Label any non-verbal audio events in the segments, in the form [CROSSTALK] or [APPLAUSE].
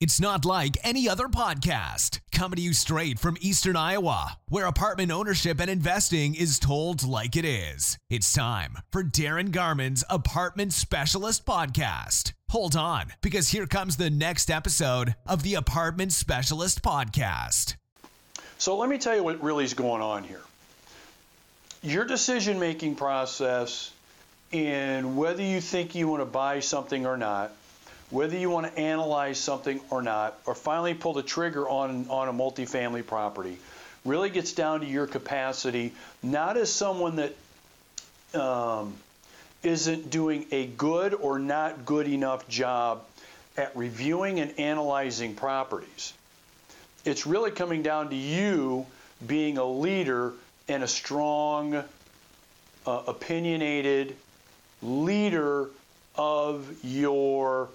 It's not like any other podcast. Coming to you straight from Eastern Iowa, where apartment ownership and investing is told like it is. It's time for Darin Garman's Apartment Specialist Podcast. Hold on, because here comes the next episode of the Apartment Specialist Podcast. So let me tell you what really is going on here. Your decision making process and whether you think you want to buy something or not whether you want to analyze something or not, or finally pull the trigger on, on a multifamily property, really gets down to your capacity, not as someone that um, not doing a good or not good enough job at reviewing and analyzing properties. It's really coming down to you being a leader and a strong, uh, opinionated leader of your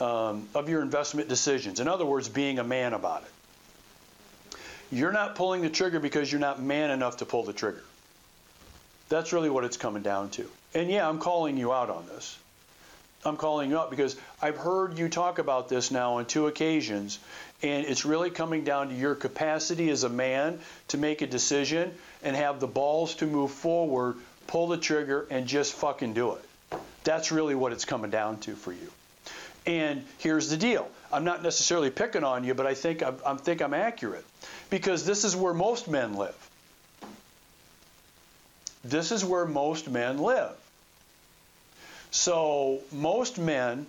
um, of your investment decisions. In other words, being a man about it. You're not pulling the trigger because you're not man enough to pull the trigger. That's really what it's coming down to. And yeah, I'm calling you out on this. I'm calling you out because I've heard you talk about this now on two occasions, and it's really coming down to your capacity as a man to make a decision and have the balls to move forward, pull the trigger, and just fucking do it. That's really what it's coming down to for you. And here's the deal. I'm not necessarily picking on you, but I think I'm, I think I'm accurate because this is where most men live. This is where most men live. So most men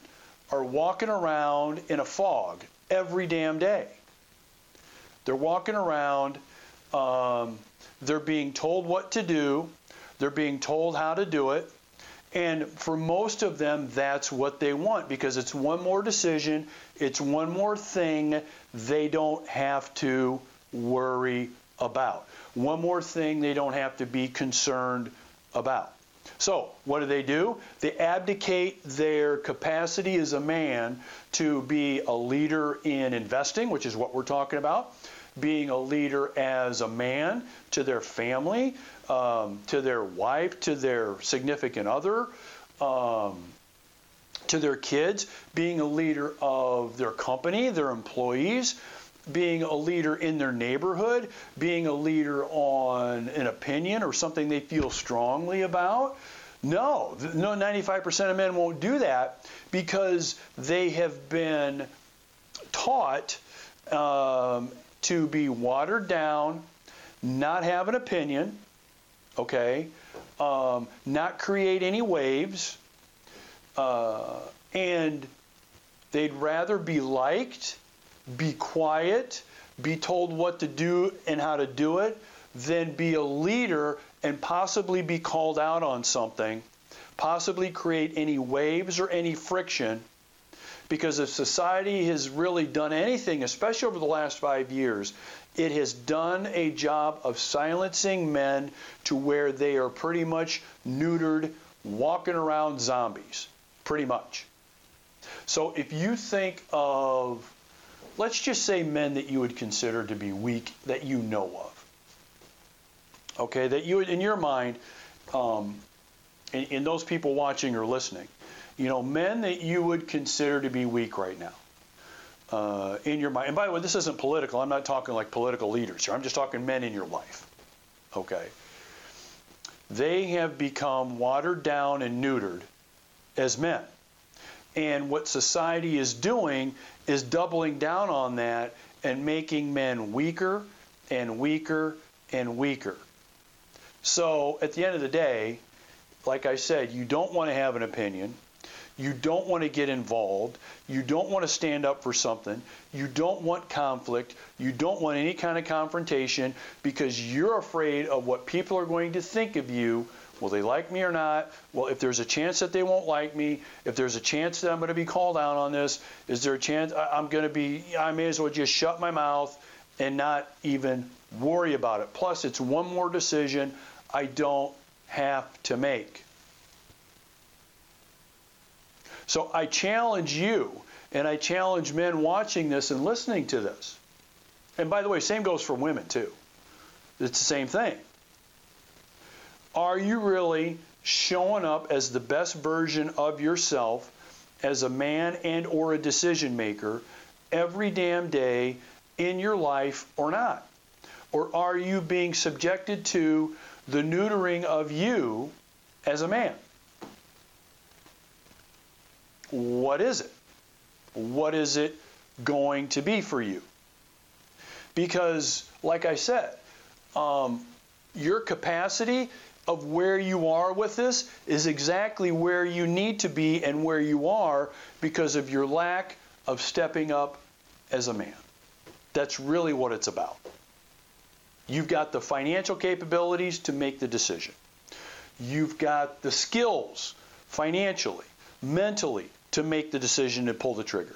are walking around in a fog every damn day. They're walking around. Um, they're being told what to do. They're being told how to do it. And for most of them, that's what they want because it's one more decision, it's one more thing they don't have to worry about. One more thing they don't have to be concerned about. So, what do they do? They abdicate their capacity as a man to be a leader in investing, which is what we're talking about, being a leader as a man to their family, um, to their wife, to their significant other, um, to their kids, being a leader of their company, their employees, being a leader in their neighborhood, being a leader on an opinion or something they feel strongly about. No, no, 95% of men won't do that because they have been taught um, to be watered down, not have an opinion, okay, um, not create any waves, uh, and they'd rather be liked, be quiet, be told what to do and how to do it, than be a leader and possibly be called out on something, possibly create any waves or any friction. Because if society has really done anything, especially over the last five years, it has done a job of silencing men to where they are pretty much neutered, walking around zombies, pretty much. So if you think of, let's just say men that you would consider to be weak that you know of, okay, that you, in your mind, um, in, in those people watching or listening, you know, men that you would consider to be weak right now uh, in your mind. And by the way, this isn't political. I'm not talking like political leaders here. I'm just talking men in your life. Okay. They have become watered down and neutered as men. And what society is doing is doubling down on that and making men weaker and weaker and weaker. So at the end of the day, like I said, you don't want to have an opinion. You don't want to get involved. You don't want to stand up for something. You don't want conflict. You don't want any kind of confrontation because you're afraid of what people are going to think of you. Will they like me or not? Well, if there's a chance that they won't like me, if there's a chance that I'm going to be called out on this, is there a chance I'm going to be, I may as well just shut my mouth and not even worry about it. Plus, it's one more decision I don't have to make. So I challenge you, and I challenge men watching this and listening to this. And by the way, same goes for women too. It's the same thing. Are you really showing up as the best version of yourself as a man and or a decision maker every damn day in your life or not? Or are you being subjected to the neutering of you as a man? What is it? What is it going to be for you? Because, like I said, um, your capacity of where you are with this is exactly where you need to be and where you are because of your lack of stepping up as a man. That's really what it's about. You've got the financial capabilities to make the decision. You've got the skills financially, mentally to make the decision to pull the trigger.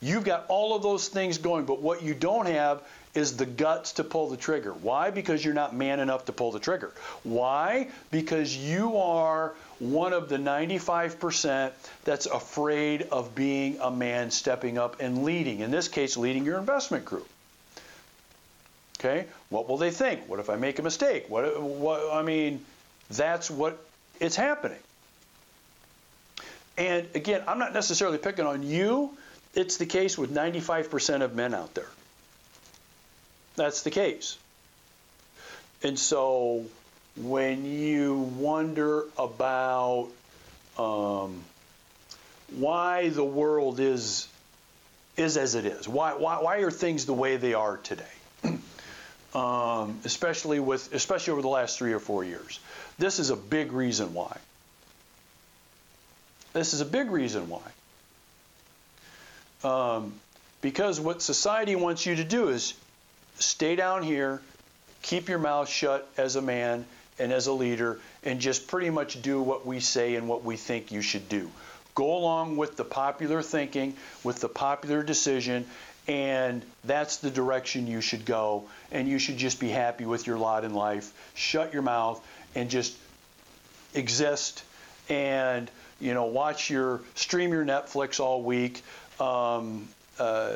You've got all of those things going, but what you don't have is the guts to pull the trigger. Why? Because you're not man enough to pull the trigger. Why? Because you are one of the 95% that's afraid of being a man stepping up and leading. In this case, leading your investment group. Okay? What will they think? What if I make a mistake? What, what I mean, that's what it's happening. And again, I'm not necessarily picking on you. It's the case with 95% of men out there. That's the case. And so when you wonder about um, why the world is is as it is, why, why, why are things the way they are today, [CLEARS THROAT] um, especially with especially over the last three or four years, this is a big reason why. This is a big reason why. Um, because what society wants you to do is stay down here, keep your mouth shut as a man and as a leader, and just pretty much do what we say and what we think you should do. Go along with the popular thinking, with the popular decision, and that's the direction you should go. And you should just be happy with your lot in life. Shut your mouth and just exist and you know watch your stream your Netflix all week. Um, uh,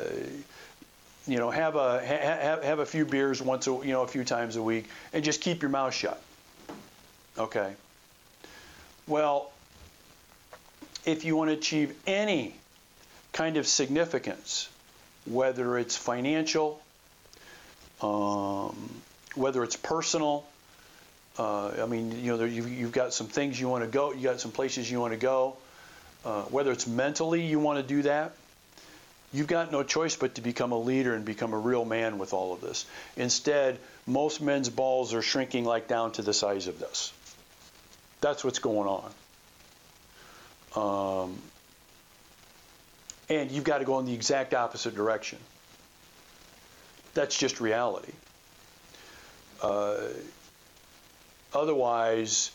you know, have a have, have a few beers once a, you know a few times a week, and just keep your mouth shut. Okay. Well, if you want to achieve any kind of significance, whether it's financial, um, whether it's personal, uh, I mean, you know, you've, you've, got some things you want to go, you got some places you want to go. Uh, whether it's mentally you want to do that, You've got no choice but to become a leader and become a real man with all of this. Instead, most men's balls are shrinking like down to the size of this. That's what's going on. Um, and you've got to go in the exact opposite direction. That's just reality. Uh, otherwise,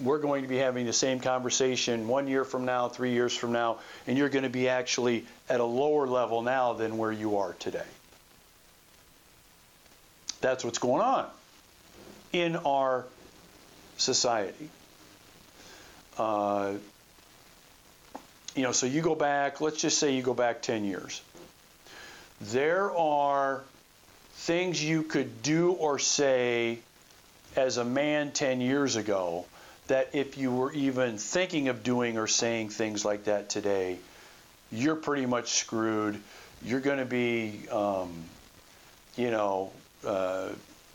we're going to be having the same conversation one year from now, three years from now, and you're going to be actually at a lower level now than where you are today. That's what's going on in our society. Uh, you know, so you go back, let's just say you go back 10 years. There are things you could do or say as a man 10 years ago that if you were even thinking of doing or saying things like that today, you're pretty much screwed. You're going to be, um, you know, uh,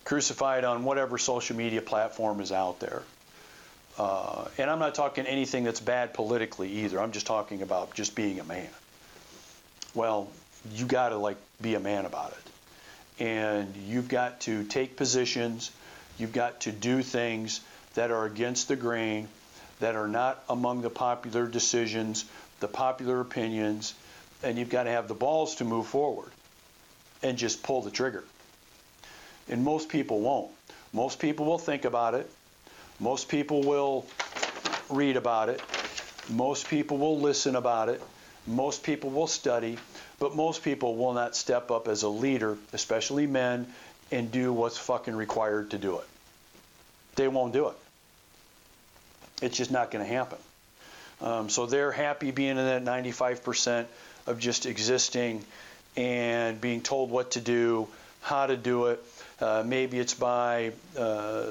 crucified on whatever social media platform is out there. Uh, and I'm not talking anything that's bad politically either. I'm just talking about just being a man. Well, you got to like be a man about it, and you've got to take positions. You've got to do things that are against the grain, that are not among the popular decisions, the popular opinions, and you've got to have the balls to move forward and just pull the trigger. And most people won't. Most people will think about it. Most people will read about it. Most people will listen about it. Most people will study. But most people will not step up as a leader, especially men, and do what's fucking required to do it. They won't do it. It's just not going to happen. Um, so they're happy being in that 95% of just existing and being told what to do, how to do it. Uh, maybe it's by uh,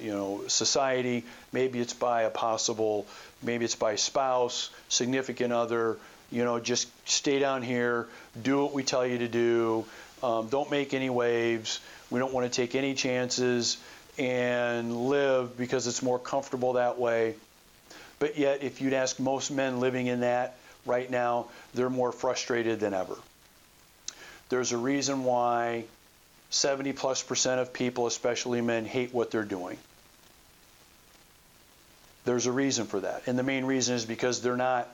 you know society, maybe it's by a possible, maybe it's by spouse, significant other, you know, just stay down here, do what we tell you to do, um, don't make any waves. We don't want to take any chances and live because it's more comfortable that way. But yet, if you'd ask most men living in that right now, they're more frustrated than ever. There's a reason why 70 plus percent of people, especially men, hate what they're doing. There's a reason for that. And the main reason is because they're not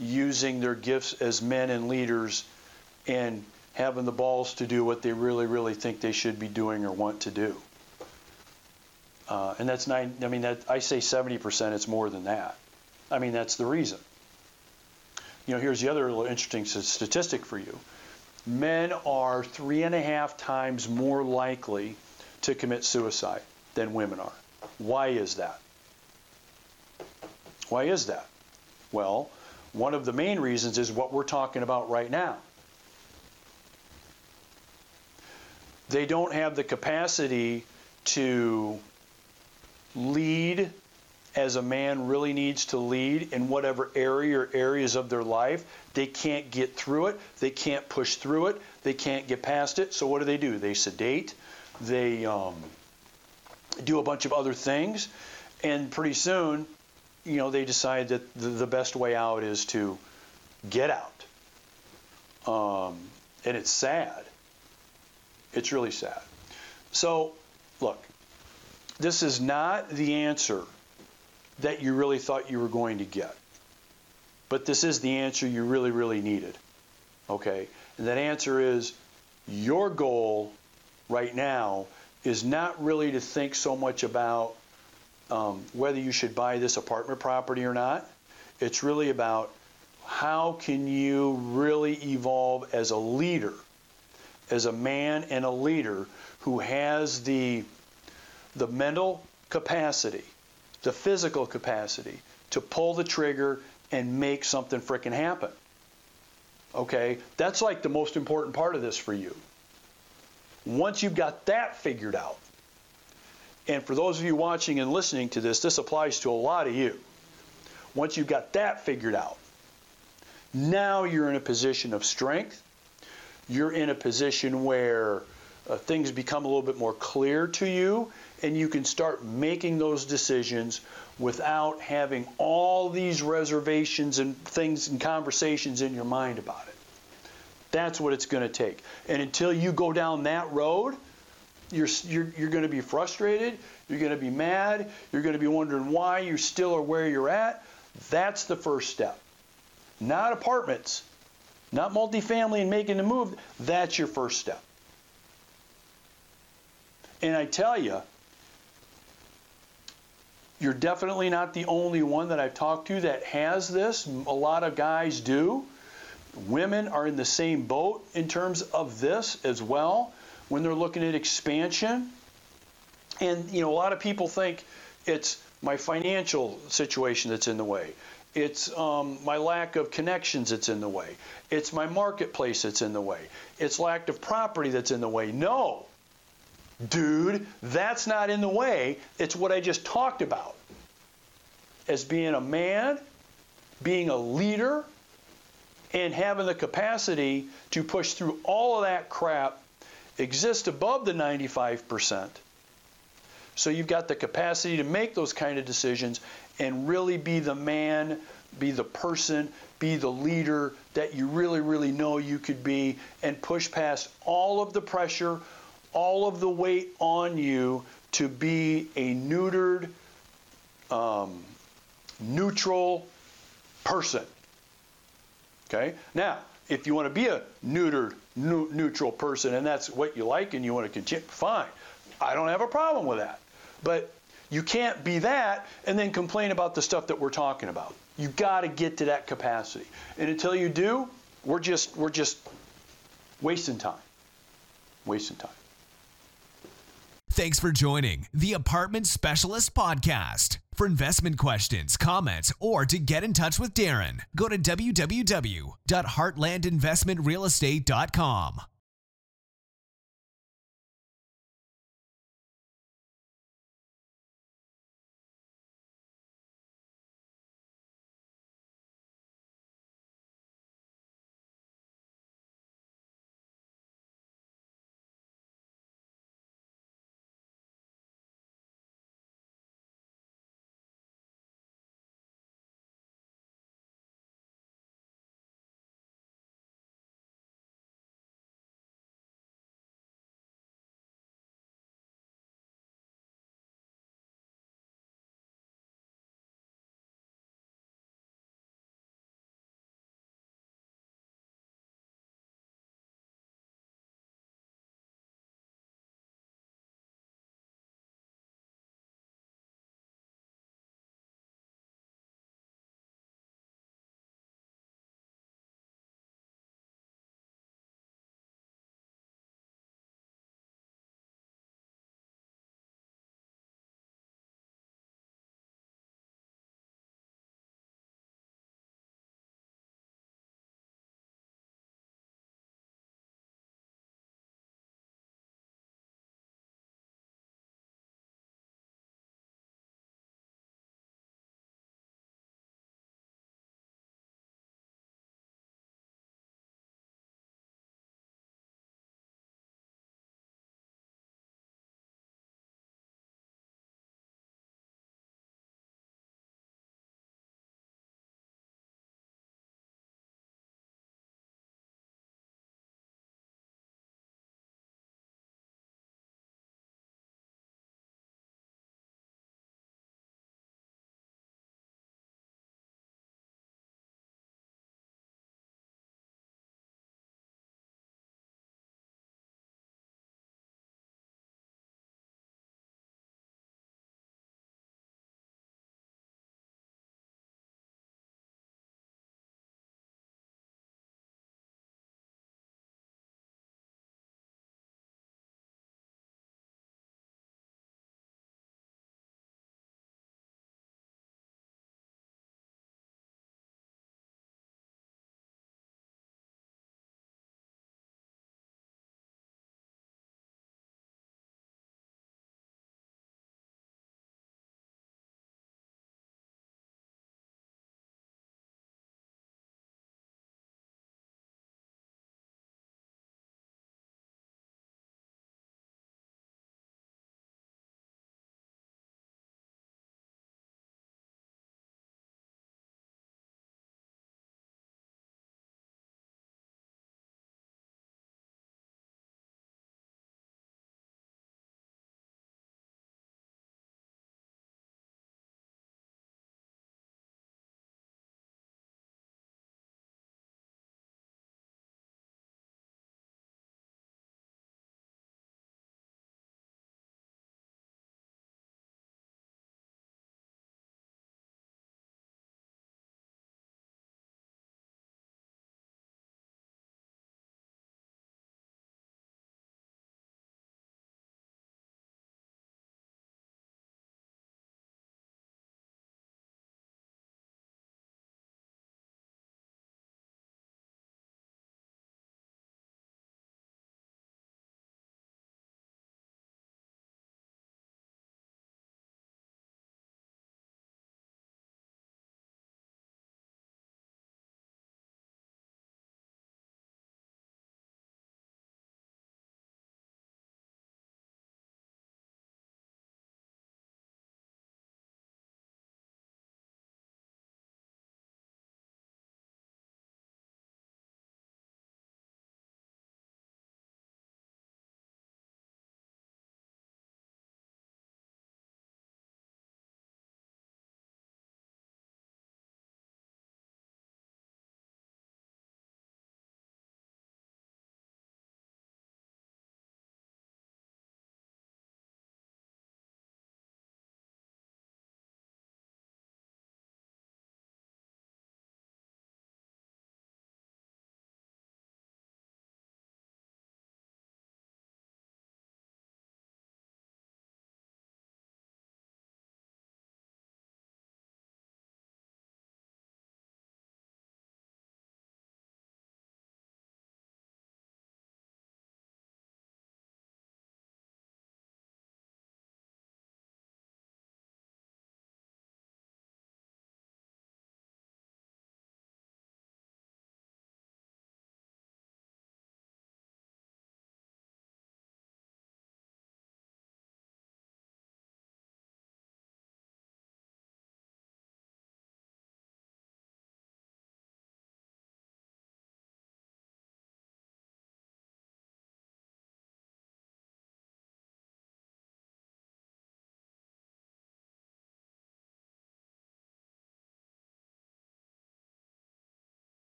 using their gifts as men and leaders and having the balls to do what they really, really think they should be doing or want to do. Uh, and that's nine. I mean, that I say 70%. It's more than that. I mean, that's the reason. You know, here's the other little interesting statistic for you. Men are three and a half times more likely to commit suicide than women are. Why is that? Why is that? Well, one of the main reasons is what we're talking about right now. They don't have the capacity to lead as a man really needs to lead in whatever area or areas of their life. They can't get through it. They can't push through it. They can't get past it. So what do they do? They sedate. They um, do a bunch of other things, and pretty soon, you know, they decide that the, best way out is to get out. Um, and it's sad. It's really sad. So, look, this is not the answer that you really thought you were going to get. But this is the answer you really, really needed. Okay? And that answer is your goal right now is not really to think so much about um, whether you should buy this apartment property or not. It's really about how can you really evolve as a leader, as a man and a leader who has the the mental capacity, the physical capacity to pull the trigger and make something freaking happen. Okay? That's like the most important part of this for you. Once you've got that figured out, and for those of you watching and listening to this, this applies to a lot of you. Once you've got that figured out, now you're in a position of strength. You're in a position where uh, things become a little bit more clear to you and you can start making those decisions without having all these reservations and things and conversations in your mind about it. That's what it's going to take. And until you go down that road, you're, you're, you're going to be frustrated, you're going to be mad, you're going to be wondering why you still are where you're at. That's the first step. Not apartments, not multifamily and making the move. That's your first step. And I tell you, you're definitely not the only one that I've talked to that has this. A lot of guys do. Women are in the same boat in terms of this as well when they're looking at expansion. And you know, a lot of people think it's my financial situation that's in the way. It's um, my lack of connections that's in the way. It's my marketplace that's in the way. It's lack of property that's in the way. No, Dude, that's not in the way. It's what I just talked about. As being a man, being a leader, and having the capacity to push through all of that crap, exist above the 95%. So you've got the capacity to make those kind of decisions and really be the man, be the person, be the leader that you really, really know you could be, and push past all of the pressure, all of the weight on you to be a neutered, um, neutral person. Okay? Now, if you want to be a neutered, nu- neutral person and that's what you like and you want to continue, fine. I don't have a problem with that. But you can't be that and then complain about the stuff that we're talking about. You got to get to that capacity. And until you do, we're just we're just wasting time. Wasting time. Thanks for joining the Apartment Specialist Podcast. For investment questions, comments, or to get in touch with Darin, go to www.heartlandinvestmentrealestate.com.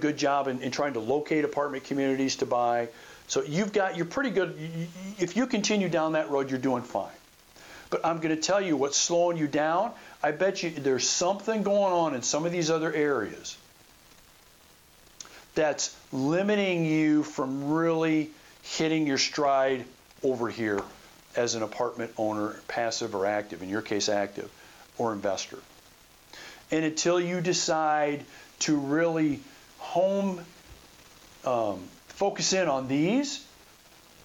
good job in, in trying to locate apartment communities to buy. So you've got, you're pretty good. If you continue down that road, you're doing fine. But I'm going to tell you what's slowing you down. I bet you there's something going on in some of these other areas that's limiting you from really hitting your stride over here as an apartment owner, passive or active, in your case, active, or investor. And until you decide to really home, um, focus in on these,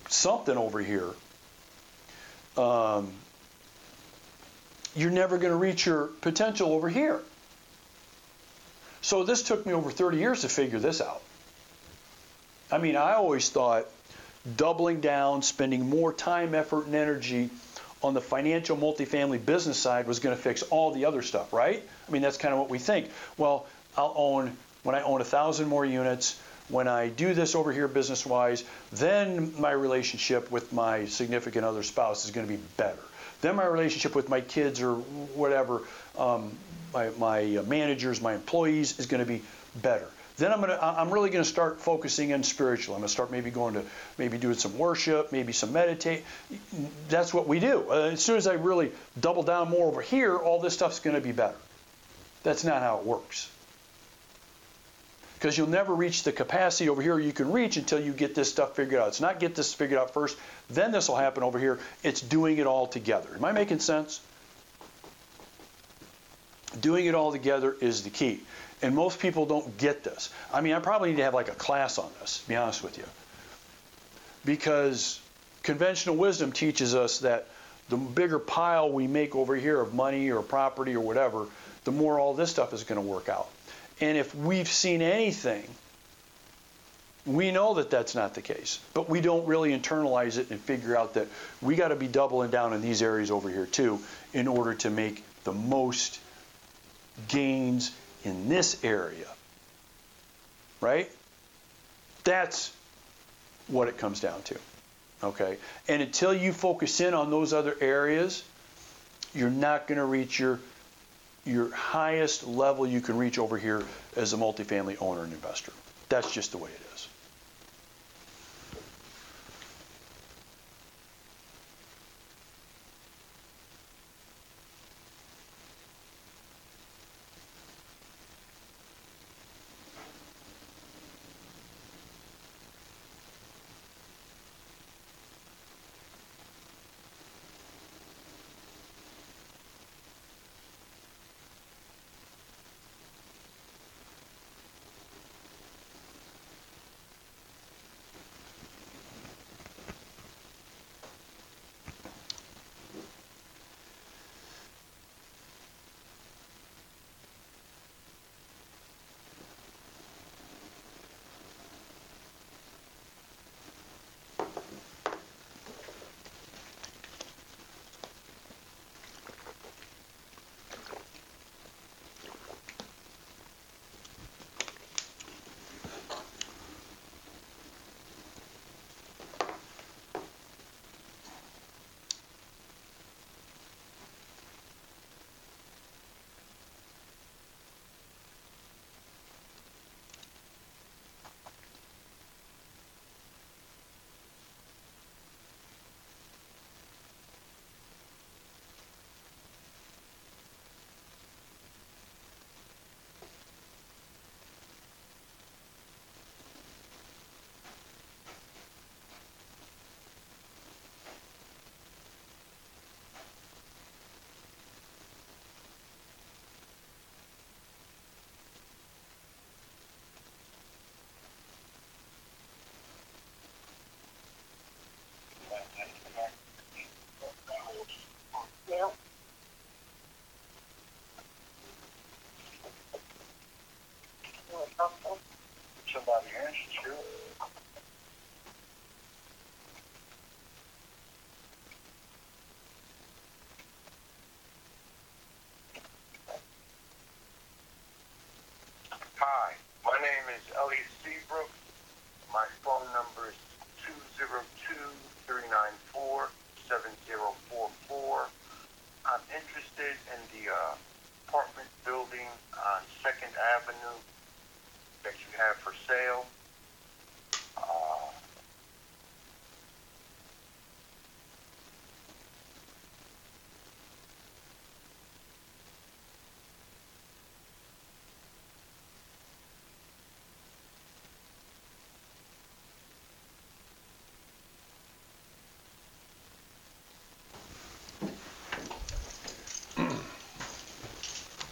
something over here, um, you're never going to reach your potential over here. So this took me over 30 years to figure this out. I mean, I always thought doubling down, spending more time, effort, and energy on the financial multifamily business side was going to fix all the other stuff, right? I mean, that's kind of what we think. Well, I'll own, when I own a thousand more units, when I do this over here business wise, then my relationship with my significant other spouse is going to be better. Then my relationship with my kids or whatever, um, my, my managers, my employees is going to be better. Then I'm gonna, I'm really to start focusing in spiritual. I'm to start maybe going to, maybe doing some worship, maybe some meditate. That's what we do. Uh, as soon as I really double down more over here, all this stuff's going to be better. That's not how it works. Because you'll never reach the capacity over here you can reach until you get this stuff figured out. It's not get this figured out first, then this will happen over here. It's doing it all together. Am I making sense? Doing it all together is the key. And most people don't get this. I mean, I probably need to have like a class on this, to be honest with you. Because conventional wisdom teaches us that the bigger pile we make over here of money or property or whatever, the more all this stuff is going to work out. And if we've seen anything, we know that that's not the case, but we don't really internalize it and figure out that we got to be doubling down in these areas over here too in order to make the most gains in this area. Right? That's what it comes down to. Okay? And until you focus in on those other areas, you're not going to reach your your highest level you can reach over here as a multifamily owner and investor. That's just the way it is. Is Elliot Seabrook.